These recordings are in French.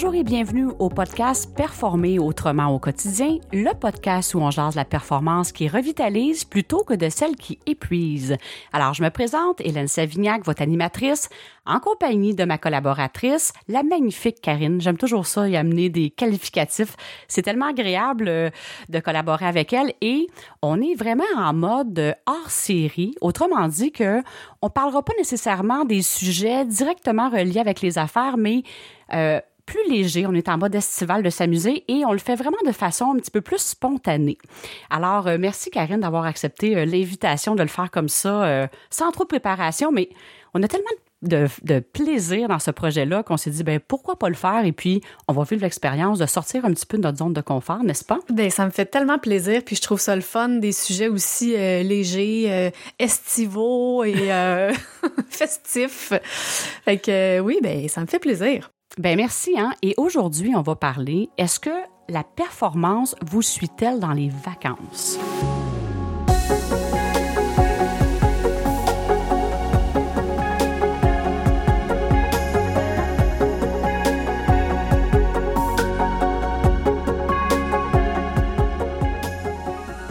Bonjour et bienvenue au podcast Performer autrement au quotidien, le podcast où on jase la performance qui revitalise plutôt que de celle qui épuise. Alors, je me présente, Hélène Savignac, votre animatrice, en compagnie de ma collaboratrice, la magnifique Karine. J'aime toujours ça y amener des qualificatifs. C'est tellement agréable euh, de collaborer avec elle et on est vraiment en mode hors série. Autrement dit que on parlera pas nécessairement des sujets directement reliés avec les affaires, mais euh, plus léger, on est en mode estival de s'amuser et on le fait vraiment de façon un petit peu plus spontanée. Alors, euh, merci Karine d'avoir accepté euh, l'invitation de le faire comme ça, euh, sans trop de préparation, mais on a tellement de, plaisir dans ce projet-là qu'on s'est dit, ben pourquoi pas le faire? Et puis on va vivre l'expérience de sortir un petit peu de notre zone de confort, n'est-ce pas? Ben ça me fait tellement plaisir puis je trouve ça le fun, des sujets aussi légers, estivaux et festifs. Fait que oui, ben ça me fait plaisir. Ben merci. Hein? Et aujourd'hui, on va parler, est-ce que la performance vous suit-elle dans les vacances?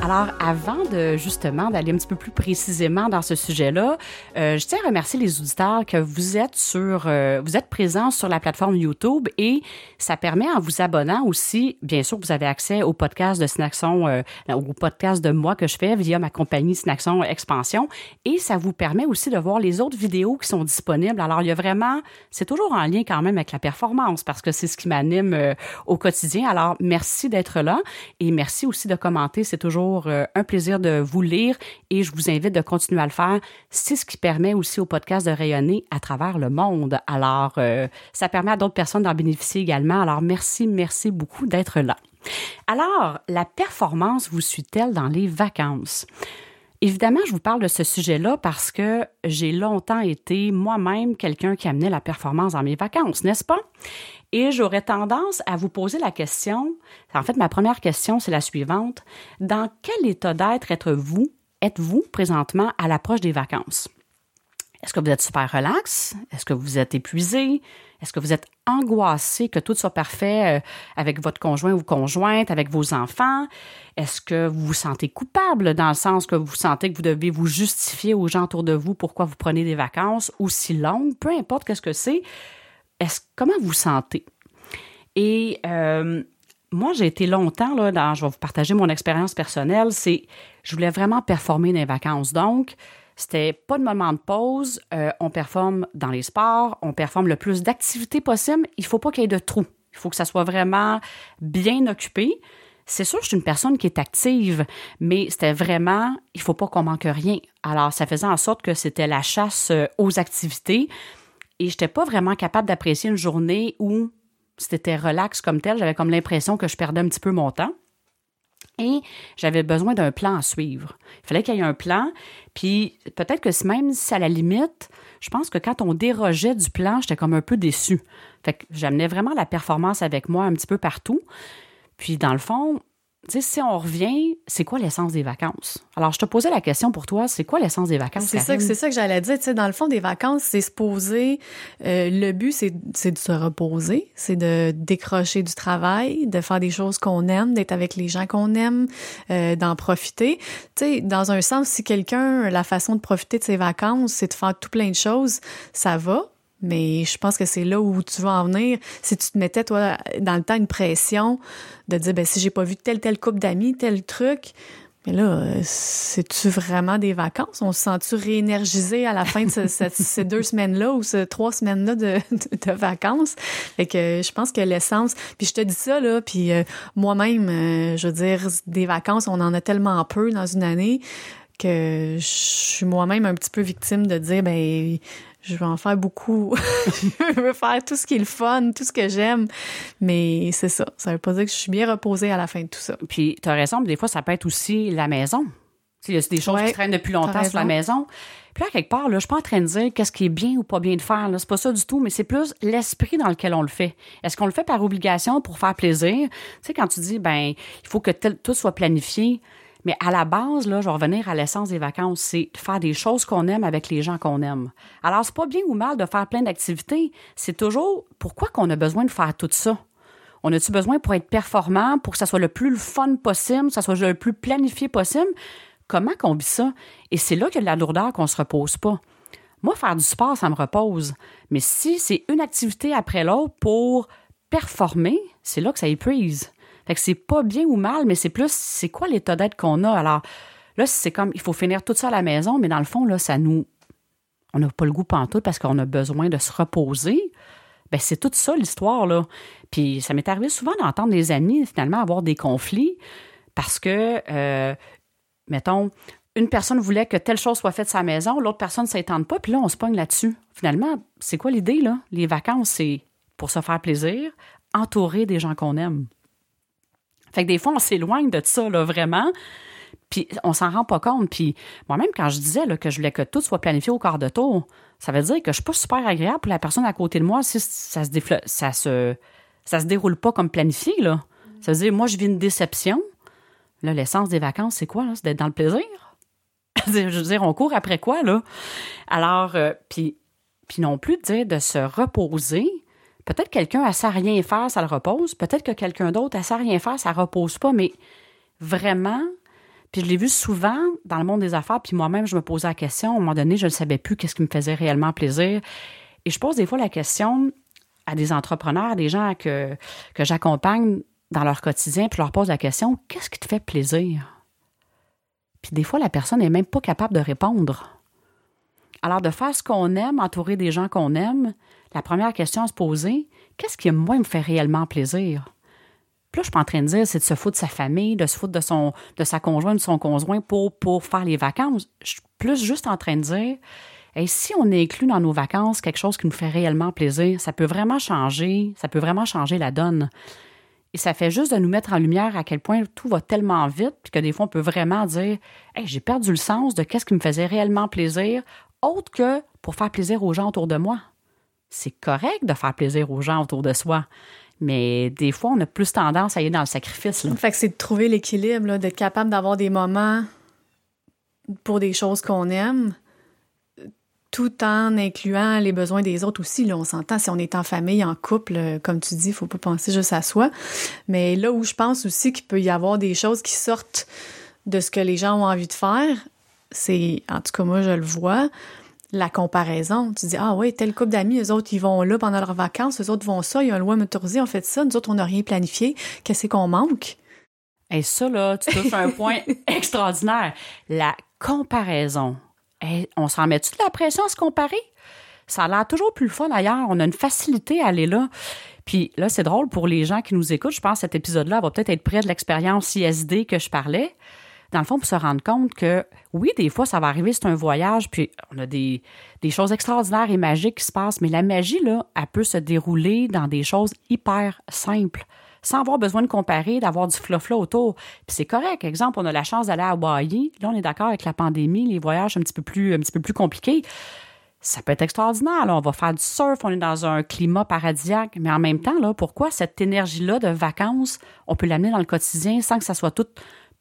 Alors, avant de justement d'aller un petit peu plus précisément dans ce sujet-là, euh, je tiens à remercier les auditeurs que vous êtes sur, euh, vous êtes présents sur la plateforme YouTube et ça permet en vous abonnant aussi, bien sûr, vous avez accès au podcast de Snackson, euh, au podcast de moi que je fais via ma compagnie Snackson Expansion et ça vous permet aussi de voir les autres vidéos qui sont disponibles. Alors, il y a vraiment, c'est toujours en lien quand même avec la performance parce que c'est ce qui m'anime euh, au quotidien. Alors, merci d'être là et merci aussi de commenter. C'est toujours euh, un plaisir de vous lire et je vous invite de continuer à le faire. C'est ce qui permet aussi au podcast de rayonner à travers le monde. Alors, euh, ça permet à d'autres personnes d'en bénéficier également. Alors, merci, merci beaucoup d'être là. Alors, la performance vous suit-elle dans les vacances? Évidemment, je vous parle de ce sujet-là parce que j'ai longtemps été moi-même quelqu'un qui amenait la performance dans mes vacances, n'est-ce pas? Et j'aurais tendance à vous poser la question, en fait, ma première question, c'est la suivante. Dans quel état d'être êtes-vous, êtes-vous présentement à l'approche des vacances? Est-ce que vous êtes super relax? Est-ce que vous êtes épuisé? Est-ce que vous êtes angoissé que tout soit parfait euh, avec votre conjoint ou conjointe, avec vos enfants? Est-ce que vous vous sentez coupable dans le sens que vous sentez que vous devez vous justifier aux gens autour de vous pourquoi vous prenez des vacances aussi longues? Peu importe qu'est-ce que c'est est-ce comment vous sentez? Et euh, moi, j'ai été longtemps, là, dans, je vais vous partager mon expérience personnelle, c'est, je voulais vraiment performer dans les vacances. Donc, c'était pas de moment de pause. Euh, on performe dans les sports, on performe le plus d'activités possible. Il faut pas qu'il y ait de trous. Il faut que ça soit vraiment bien occupé. C'est sûr, je suis une personne qui est active, mais c'était vraiment, il faut pas qu'on manque rien. Alors, ça faisait en sorte que c'était la chasse euh, aux activités et j'étais pas vraiment capable d'apprécier une journée où c'était relax comme tel. J'avais comme l'impression que je perdais un petit peu mon temps. Et j'avais besoin d'un plan à suivre. Il fallait qu'il y ait un plan. Puis peut-être que même si à la limite, je pense que quand on dérogeait du plan, j'étais comme un peu déçue. Fait que j'amenais vraiment la performance avec moi un petit peu partout. Puis dans le fond, sais, si on revient, c'est quoi l'essence des vacances? Alors, je te posais la question pour toi, c'est quoi l'essence des vacances? C'est ça, c'est ça que j'allais dire. Tu sais, dans le fond, des vacances, c'est se poser. Euh, le but, c'est, de se reposer, c'est de décrocher du travail, de faire des choses qu'on aime, d'être avec les gens qu'on aime, euh, d'en profiter. Tu sais, dans un sens, si quelqu'un, la façon de profiter de ses vacances, c'est de faire tout plein de choses, ça va. Mais je pense que c'est là où tu vas en venir. Si tu te mettais, toi, dans le temps, une pression de dire, ben, si j'ai pas vu tel, tel couple d'amis, tel truc, mais là, c'est-tu vraiment des vacances? On se sent-tu réénergisé à la fin de ces deux semaines-là ou ces trois semaines-là de, de, vacances? Fait que je pense que l'essence... Puis je te dis ça, là, puis euh, moi-même, euh, je veux dire, des vacances, on en a tellement peu dans une année que je suis moi-même un petit peu victime de dire, ben je veux en faire beaucoup. je veux faire tout ce qui est le fun, tout ce que j'aime. Mais c'est ça. Ça veut pas dire que je suis bien reposée à la fin de tout ça. Puis, tu as raison, mais des fois, ça peut être aussi la maison. Il y a des choses qui traînent depuis longtemps sur la maison. Puis là, quelque part, là, je suis pas en train de dire qu'est-ce qui est bien ou pas bien de faire. C'est pas ça du tout, mais c'est plus l'esprit dans lequel on le fait. Est-ce qu'on le fait par obligation pour faire plaisir? Tu sais, quand tu dis, ben, il faut que tout soit planifié, Mais à la base, là, je vais revenir à l'essence des vacances, c'est de faire des choses qu'on aime avec les gens qu'on aime. Alors, c'est pas bien ou mal de faire plein d'activités. C'est toujours pourquoi qu'on a besoin de faire tout ça? On a-tu besoin pour être performant, pour que ça soit le plus fun possible, que ça soit le plus planifié possible? Comment qu'on vit ça? Et c'est là qu'il y a de la lourdeur qu'on se repose pas. Moi, faire du sport, ça me repose. Mais si c'est une activité après l'autre pour performer, c'est là que ça épuise. Fait que c'est pas bien ou mal, mais c'est plus, c'est quoi l'état d'être qu'on a? Alors là, c'est comme, il faut finir tout ça à la maison, mais dans le fond, là, ça nous, on n'a pas le goût pantoute parce qu'on a besoin de se reposer. Ben, c'est tout ça l'histoire, là. Puis ça m'est arrivé souvent d'entendre des amis, finalement, avoir des conflits parce que, euh, mettons, une personne voulait que telle chose soit faite sa maison, l'autre personne ne s'étende pas, puis là, on se pogne là-dessus. Finalement, c'est quoi l'idée, là? Les vacances, c'est pour se faire plaisir, entourer des gens qu'on aime. Fait que des fois, on s'éloigne de ça, là, vraiment. Puis on s'en rend pas compte. Puis moi-même, quand je disais que je voulais que tout soit planifié au quart de tour, ça veut dire que je suis pas super agréable pour la personne à côté de moi si ça se, ça se, ça se déroule pas comme planifié. Là. Ça veut dire, moi, je vis une déception. Là, l'essence des vacances, c'est quoi? C'est d'être dans le plaisir? je veux dire, on court après quoi, là? Alors, euh, puis, non plus dire de se reposer, Peut-être quelqu'un a ça rien faire, ça le repose. Peut-être que quelqu'un d'autre a ça rien faire, ça repose pas. Mais vraiment, puis je l'ai vu souvent dans le monde des affaires, puis moi-même, je me posais la question. À un moment donné, je ne savais plus qu'est-ce qui me faisait réellement plaisir. Et je pose des fois la question à des entrepreneurs, des gens que, que j'accompagne dans leur quotidien, puis je leur pose la question qu'est-ce qui te fait plaisir? Puis des fois, la personne n'est même pas capable de répondre. Alors, de faire ce qu'on aime, entourer des gens qu'on aime, la première question à se poser, qu'est-ce qui, moi, me fait réellement plaisir? Puis là, je suis pas en train de dire c'est de se foutre de sa famille, de se foutre de, sa conjointe, de son conjoint pour, pour faire les vacances. Je suis plus juste en train de dire et si on inclut dans nos vacances quelque chose qui nous fait réellement plaisir, ça peut vraiment changer, ça peut vraiment changer la donne. Et ça fait juste de nous mettre en lumière à quel point tout va tellement vite, puis que des fois, on peut vraiment dire hey, j'ai perdu le sens de qu'est-ce qui me faisait réellement plaisir, autre que pour faire plaisir aux gens autour de moi c'est correct de faire plaisir aux gens autour de soi. Mais des fois, on a plus tendance à aller dans le sacrifice. Fait c'est de trouver l'équilibre, d'être capable d'avoir des moments pour des choses qu'on aime, tout en incluant les besoins des autres aussi. Là, on s'entend, si on est en famille, en couple, comme tu dis, il faut pas penser juste à soi. Mais là où je pense aussi qu'il peut y avoir des choses qui sortent de ce que les gens ont envie de faire, c'est, en tout cas moi je le vois, la comparaison. Tu dis, ah oui, tel couple d'amis, eux autres, ils vont là pendant leurs vacances, eux autres vont ça, il y a un loin motorisé, on fait ça, nous autres, on n'a rien planifié. Qu'est-ce qu'on manque? Et ça, là, tu touches un point extraordinaire. La comparaison. on s'en met-tu de la pression à se comparer? Ça a l'air toujours plus fun d'ailleurs. On a une facilité à aller là. Puis là, c'est drôle pour les gens qui nous écoutent. Je pense que cet épisode-là va peut-être être près de l'expérience ISD que je parlais dans le fond, pour se rendre compte que oui, des fois, ça va arriver, c'est un voyage, puis on a des, choses extraordinaires et magiques qui se passent, mais la magie, là, elle peut se dérouler dans des choses hyper simples sans avoir besoin de comparer, d'avoir du fluff autour. Puis c'est correct. Exemple, on a la chance d'aller à Hawaii. Là, on est d'accord avec la pandémie, les voyages un petit peu plus, un petit plus compliqués. Ça peut être extraordinaire. Là. On va faire du surf, on est dans un climat paradisiaque. Mais en même temps, là, pourquoi cette énergie-là de vacances, on peut l'amener dans le quotidien sans que ça soit tout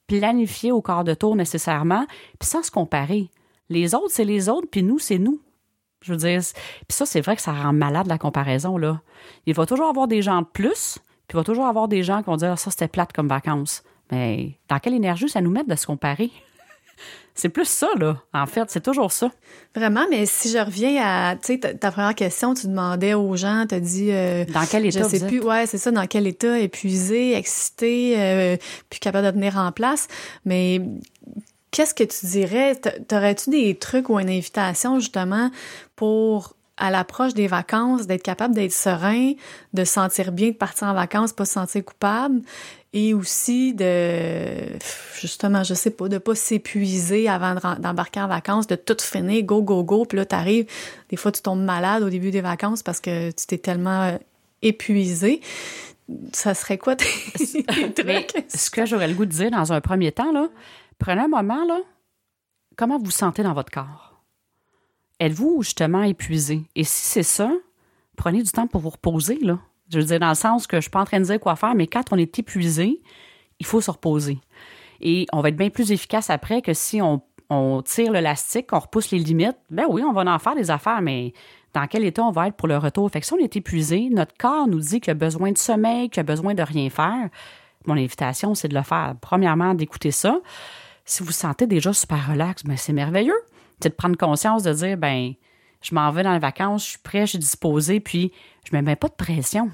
planifié au quart de tour nécessairement, puis sans se comparer. Les autres, c'est les autres, puis nous, c'est nous. Je veux dire, puis ça, c'est vrai que ça rend malade la comparaison, là. Il va toujours avoir des gens de plus, puis il va toujours avoir des gens qui vont dire ça, c'était plate comme vacances. Mais dans quelle énergie ça nous met de se comparer? C'est plus ça, là, en fait, c'est toujours ça. Vraiment, mais si je reviens à, ta, première question, tu demandais aux gens, tu as dit... Euh, dans quel état Je sais plus, ouais, c'est ça, dans quel état, épuisé, excité, euh, puis capable de tenir en place. Mais qu'est-ce que tu dirais? T'aurais-tu des trucs ou une invitation, justement, pour à l'approche des vacances, d'être capable d'être serein, de se sentir bien de partir en vacances, pas se sentir coupable, et aussi de justement je sais pas de pas s'épuiser avant d'embarquer en vacances de tout finir go go go. Puis là t'arrives des fois tu tombes malade au début des vacances parce que tu t'es tellement euh, épuisé. Ça serait quoi tes, trucs? ce que j'aurais le goût de dire dans un premier temps là prenez un moment là. Comment vous vous sentez dans votre corps? Êtes-vous justement épuisé? Et si c'est ça prenez du temps pour vous reposer là je veux dire, dans le sens que je suis pas en train de dire quoi faire, mais quand on est épuisé, il faut se reposer. Et on va être bien plus efficace après que si on, tire l'élastique, on repousse les limites. Ben oui, on va en faire des affaires, mais dans quel état on va être pour le retour? Fait que si on est épuisé, notre corps nous dit qu'il a besoin de sommeil, qu'il a besoin de rien faire. Mon invitation, c'est de le faire. Premièrement, d'écouter ça. Si vous sentez déjà super relax, ben c'est merveilleux. C'est de prendre conscience de dire, ben je m'en vais dans les vacances, je suis prêt, je suis disposé, puis je ne me mets pas de pression.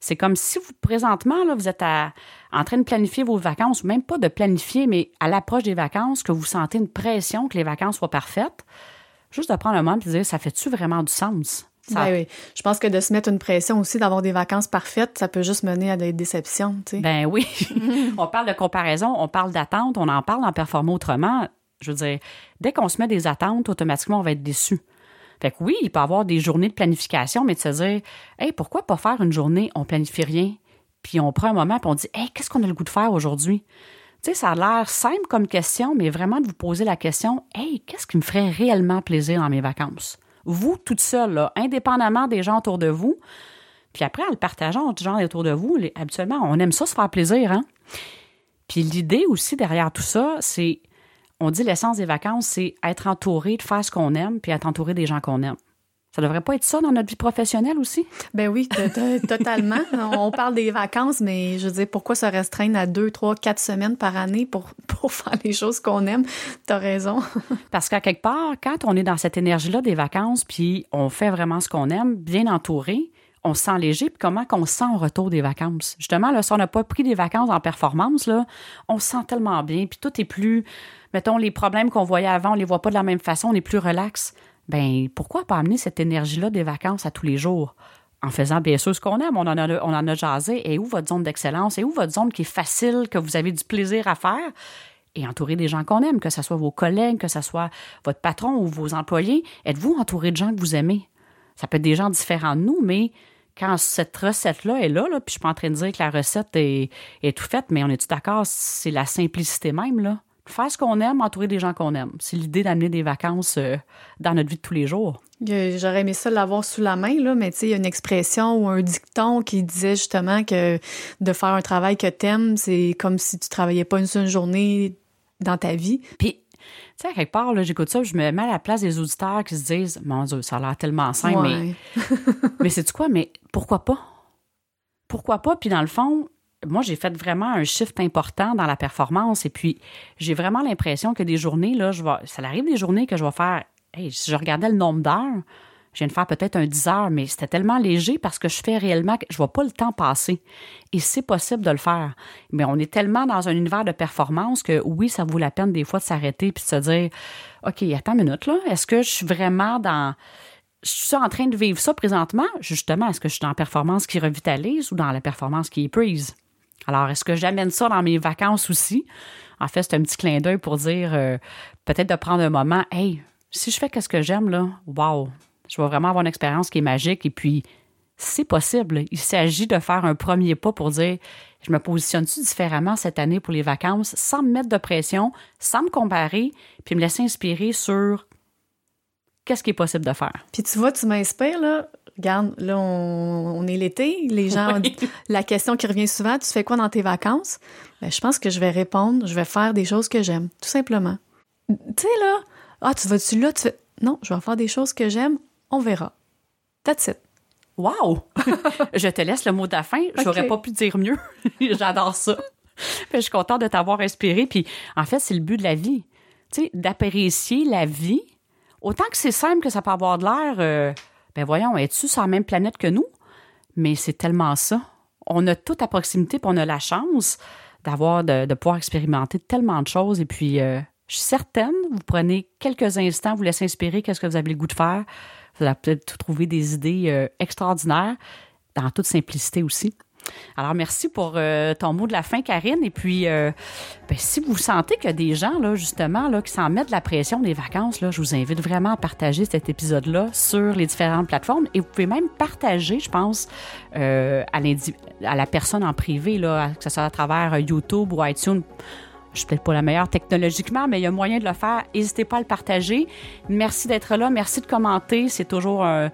C'est comme si vous, présentement, là, vous êtes en train de planifier vos vacances, même pas de planifier, mais à l'approche des vacances, que vous sentez une pression que les vacances soient parfaites. Juste de prendre un moment et de dire, ça fait-tu vraiment du sens? Ben oui. Je pense que de se mettre une pression aussi, d'avoir des vacances parfaites, ça peut juste mener à des déceptions. Tu sais. Ben oui. on parle de comparaison, on parle d'attente, on en parle en performant autrement. Je veux dire, dès qu'on se met des attentes, automatiquement, on va être déçu. Fait que oui, il peut y avoir des journées de planification, mais de se dire, hey, pourquoi pas faire une journée, on planifie rien, puis on prend un moment, puis on dit, hey, qu'est-ce qu'on a le goût de faire aujourd'hui? Tu sais, ça a l'air simple comme question, mais vraiment de vous poser la question, hey, qu'est-ce qui me ferait réellement plaisir dans mes vacances? Vous, toute seule, indépendamment des gens autour de vous. Puis après, en le partageant aux gens autour de vous, habituellement, on aime ça se faire plaisir, hein? Puis l'idée aussi derrière tout ça, c'est on dit l'essence des vacances, c'est être entouré, de faire ce qu'on aime, puis être entouré des gens qu'on aime. Ça devrait pas être ça dans notre vie professionnelle aussi? Ben oui, totalement. On parle des vacances, mais je veux dire, pourquoi se restreindre à deux, trois, quatre semaines par année pour, pour faire les choses qu'on aime? T'as raison. Parce qu'à quelque part, quand on est dans cette énergie-là des vacances, puis on fait vraiment ce qu'on aime, bien entouré, on se sent léger, puis comment qu'on se sent au retour des vacances. Justement, là, si on n'a pas pris des vacances en performance, on se sent tellement bien, puis tout est plus, mettons, les problèmes qu'on voyait avant, on les voit pas de la même façon, on est plus relax. Ben, pourquoi pas amener cette énergie-là des vacances à tous les jours? En faisant bien sûr ce qu'on aime, on en a, on en a jasé. Et où votre zone d'excellence? Et où votre zone qui est facile, que vous avez du plaisir à faire? Et entourer des gens qu'on aime, que ce soit vos collègues, que ce soit votre patron ou vos employés. Êtes-vous entouré de gens que vous aimez? Ça peut être des gens différents de nous, mais quand cette recette-là est là, là puis je suis pas en train de dire que la recette est, est tout faite, mais on est-tu d'accord? C'est la simplicité même, là. Faire ce qu'on aime, entourer des gens qu'on aime. C'est l'idée d'amener des vacances euh, dans notre vie de tous les jours. J'aurais aimé ça l'avoir sous la main, là, mais tu sais, il y a une expression ou un dicton qui disait justement que de faire un travail que t'aimes, c'est comme si tu travaillais pas une seule journée dans ta vie. Puis sais, à quelque part, j'écoute ça, je me mets à la place des auditeurs qui se disent Mon Dieu, ça a l'air tellement simple, mais. mais c'est-tu quoi? Mais pourquoi pas? Pourquoi pas? Puis dans le fond, moi, j'ai fait vraiment un shift important dans la performance. Et puis, j'ai vraiment l'impression que des journées, là, je vais, ça arrive des journées que je vais faire. Hey, si je regardais le nombre d'heures, je viens de faire peut-être un 10 heures, mais c'était tellement léger parce que je fais réellement je vois pas le temps passer. Et c'est possible de le faire. Mais on est tellement dans un univers de performance que oui, ça vaut la peine des fois de s'arrêter puis de se dire OK, attends une minute là, est-ce que je suis vraiment dans je suis en train de vivre ça présentement, justement, est-ce que je suis dans la performance qui revitalise ou dans la performance qui est prise? Alors, est-ce que j'amène ça dans mes vacances aussi? En fait, c'est un petit clin d'œil pour dire euh, peut-être de prendre un moment, hey, si je fais ce que j'aime, là, wow, je vais vraiment avoir une expérience qui est magique. Et puis, c'est possible. Il s'agit de faire un premier pas pour dire je me positionne-tu différemment cette année pour les vacances sans me mettre de pression, sans me comparer, puis me laisser inspirer sur qu'est-ce qui est possible de faire. Puis tu vois, tu m'inspires, là. Regarde, là, on, est l'été. Les gens, la question qui revient souvent, tu fais quoi dans tes vacances? Ben, je pense que je vais répondre, je vais faire des choses que j'aime, tout simplement. Tu sais, là, ah, tu vas-tu là? Tu fais, non, je vais faire des choses que j'aime, on verra. That's it. Wow! je te laisse le mot de la fin. J'aurais pas pu dire mieux. J'adore ça. je suis contente de t'avoir inspiré. Puis, en fait, c'est le but de la vie. Tu sais, d'apprécier la vie. Autant que c'est simple que ça peut avoir de l'air, euh, ben voyons, es-tu sur la même planète que nous? Mais c'est tellement ça. On a tout à proximité, puis on a la chance d'avoir, de, pouvoir expérimenter tellement de choses. Et puis, euh, je suis certaine, vous prenez quelques instants, vous laissez inspirer qu'est-ce que vous avez le goût de faire. Vous allez peut-être trouver des idées euh, extraordinaires, dans toute simplicité aussi. Alors, merci pour euh, ton mot de la fin, Karine. Et puis, euh, ben, si vous sentez qu'il y a des gens, là, justement, là, qui s'en mettent de la pression des vacances, là, je vous invite vraiment à partager cet épisode-là sur les différentes plateformes. Et vous pouvez même partager, je pense, à, la personne en privé, là, que ce soit à travers YouTube ou iTunes je suis peut-être pas la meilleure technologiquement, mais il y a moyen de le faire. N'hésitez pas à le partager. Merci d'être là. Merci de commenter. C'est toujours du,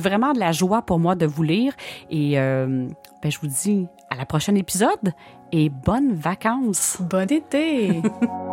vraiment de la joie pour moi de vous lire. Et euh, ben, je vous dis à la prochaine épisode. et bonnes vacances. Bon été!